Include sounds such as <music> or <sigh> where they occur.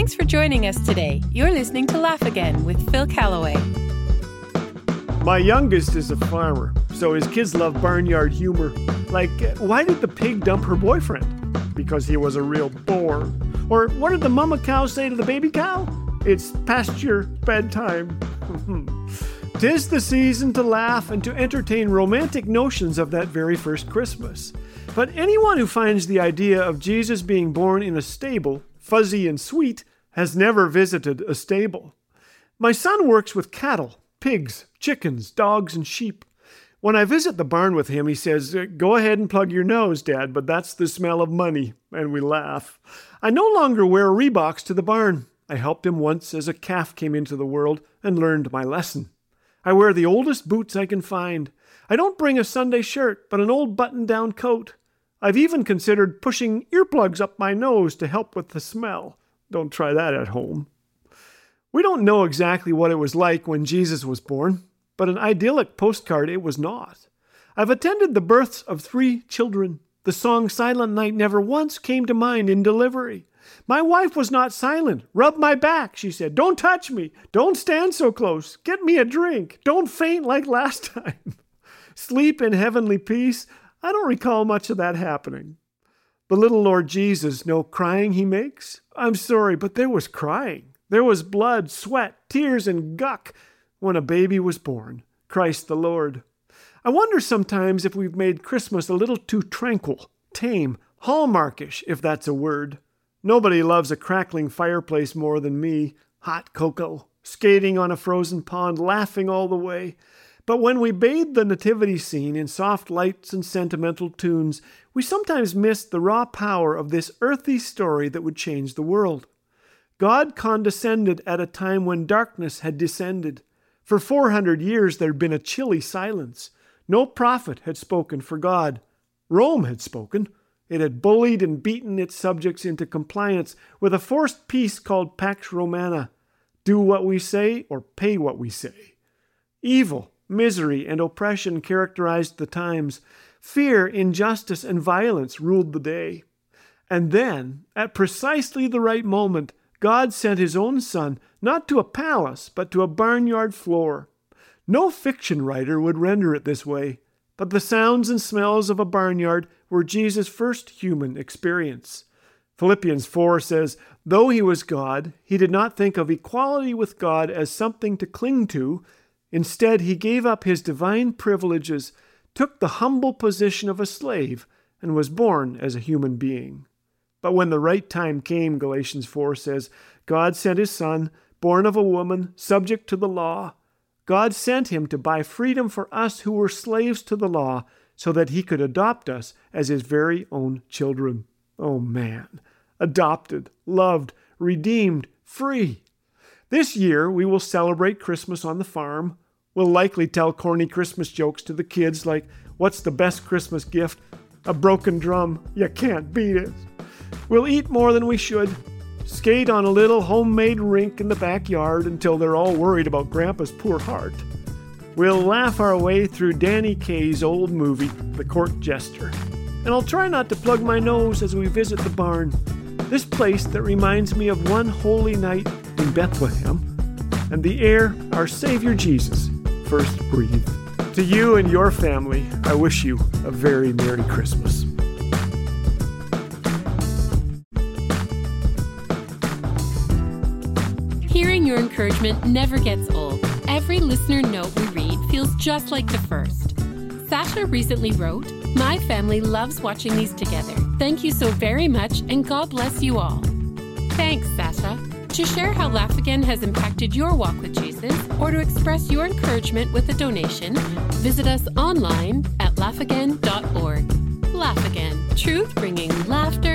Thanks for joining us today. You're listening to Laugh Again with Phil Callaway. My youngest is a farmer, so his kids love barnyard humor. Like, why did the pig dump her boyfriend? Because he was a real bore. Or what did the mama cow say to the baby cow? It's past your bedtime. <laughs> Tis the season to laugh and to entertain romantic notions of that very first Christmas. But anyone who finds the idea of Jesus being born in a stable, fuzzy and sweet, has never visited a stable. My son works with cattle, pigs, chickens, dogs, and sheep. When I visit the barn with him, he says, Go ahead and plug your nose, Dad, but that's the smell of money. And we laugh. I no longer wear Reeboks to the barn. I helped him once as a calf came into the world and learned my lesson. I wear the oldest boots I can find. I don't bring a Sunday shirt, but an old button down coat. I've even considered pushing earplugs up my nose to help with the smell. Don't try that at home. We don't know exactly what it was like when Jesus was born, but an idyllic postcard it was not. I've attended the births of three children. The song Silent Night never once came to mind in delivery. My wife was not silent. Rub my back, she said. Don't touch me. Don't stand so close. Get me a drink. Don't faint like last <laughs> time. Sleep in heavenly peace. I don't recall much of that happening. The little Lord Jesus, no crying he makes? I'm sorry, but there was crying. There was blood, sweat, tears, and guck when a baby was born, Christ the Lord. I wonder sometimes if we've made Christmas a little too tranquil, tame, hallmarkish, if that's a word. Nobody loves a crackling fireplace more than me. Hot cocoa, skating on a frozen pond, laughing all the way. But when we bathe the nativity scene in soft lights and sentimental tunes, we sometimes miss the raw power of this earthy story that would change the world. God condescended at a time when darkness had descended. For 400 years there had been a chilly silence. No prophet had spoken for God. Rome had spoken. It had bullied and beaten its subjects into compliance with a forced peace called Pax Romana do what we say or pay what we say. Evil, misery, and oppression characterized the times. Fear, injustice, and violence ruled the day. And then, at precisely the right moment, God sent his own Son, not to a palace, but to a barnyard floor. No fiction writer would render it this way, but the sounds and smells of a barnyard were Jesus' first human experience. Philippians 4 says, Though he was God, he did not think of equality with God as something to cling to. Instead, he gave up his divine privileges, took the humble position of a slave, and was born as a human being. But when the right time came, Galatians 4 says, God sent his Son, born of a woman, subject to the law. God sent him to buy freedom for us who were slaves to the law so that he could adopt us as his very own children. Oh man, adopted, loved, redeemed, free. This year we will celebrate Christmas on the farm. We'll likely tell corny Christmas jokes to the kids like, What's the best Christmas gift? A broken drum. You can't beat it. We'll eat more than we should. Skate on a little homemade rink in the backyard until they're all worried about Grandpa's poor heart. We'll laugh our way through Danny Kaye's old movie, The Court Jester. And I'll try not to plug my nose as we visit the barn, this place that reminds me of one holy night in Bethlehem, and the air our Savior Jesus first breathed. To you and your family, I wish you a very Merry Christmas. Hearing your encouragement never gets old. Every listener note we read feels just like the first. Sasha recently wrote, My family loves watching these together. Thank you so very much, and God bless you all. Thanks, Sasha. To share how Laugh Again has impacted your walk with Jesus, or to express your encouragement with a donation, visit us online at laughagain.org. Laugh Again, truth bringing laughter.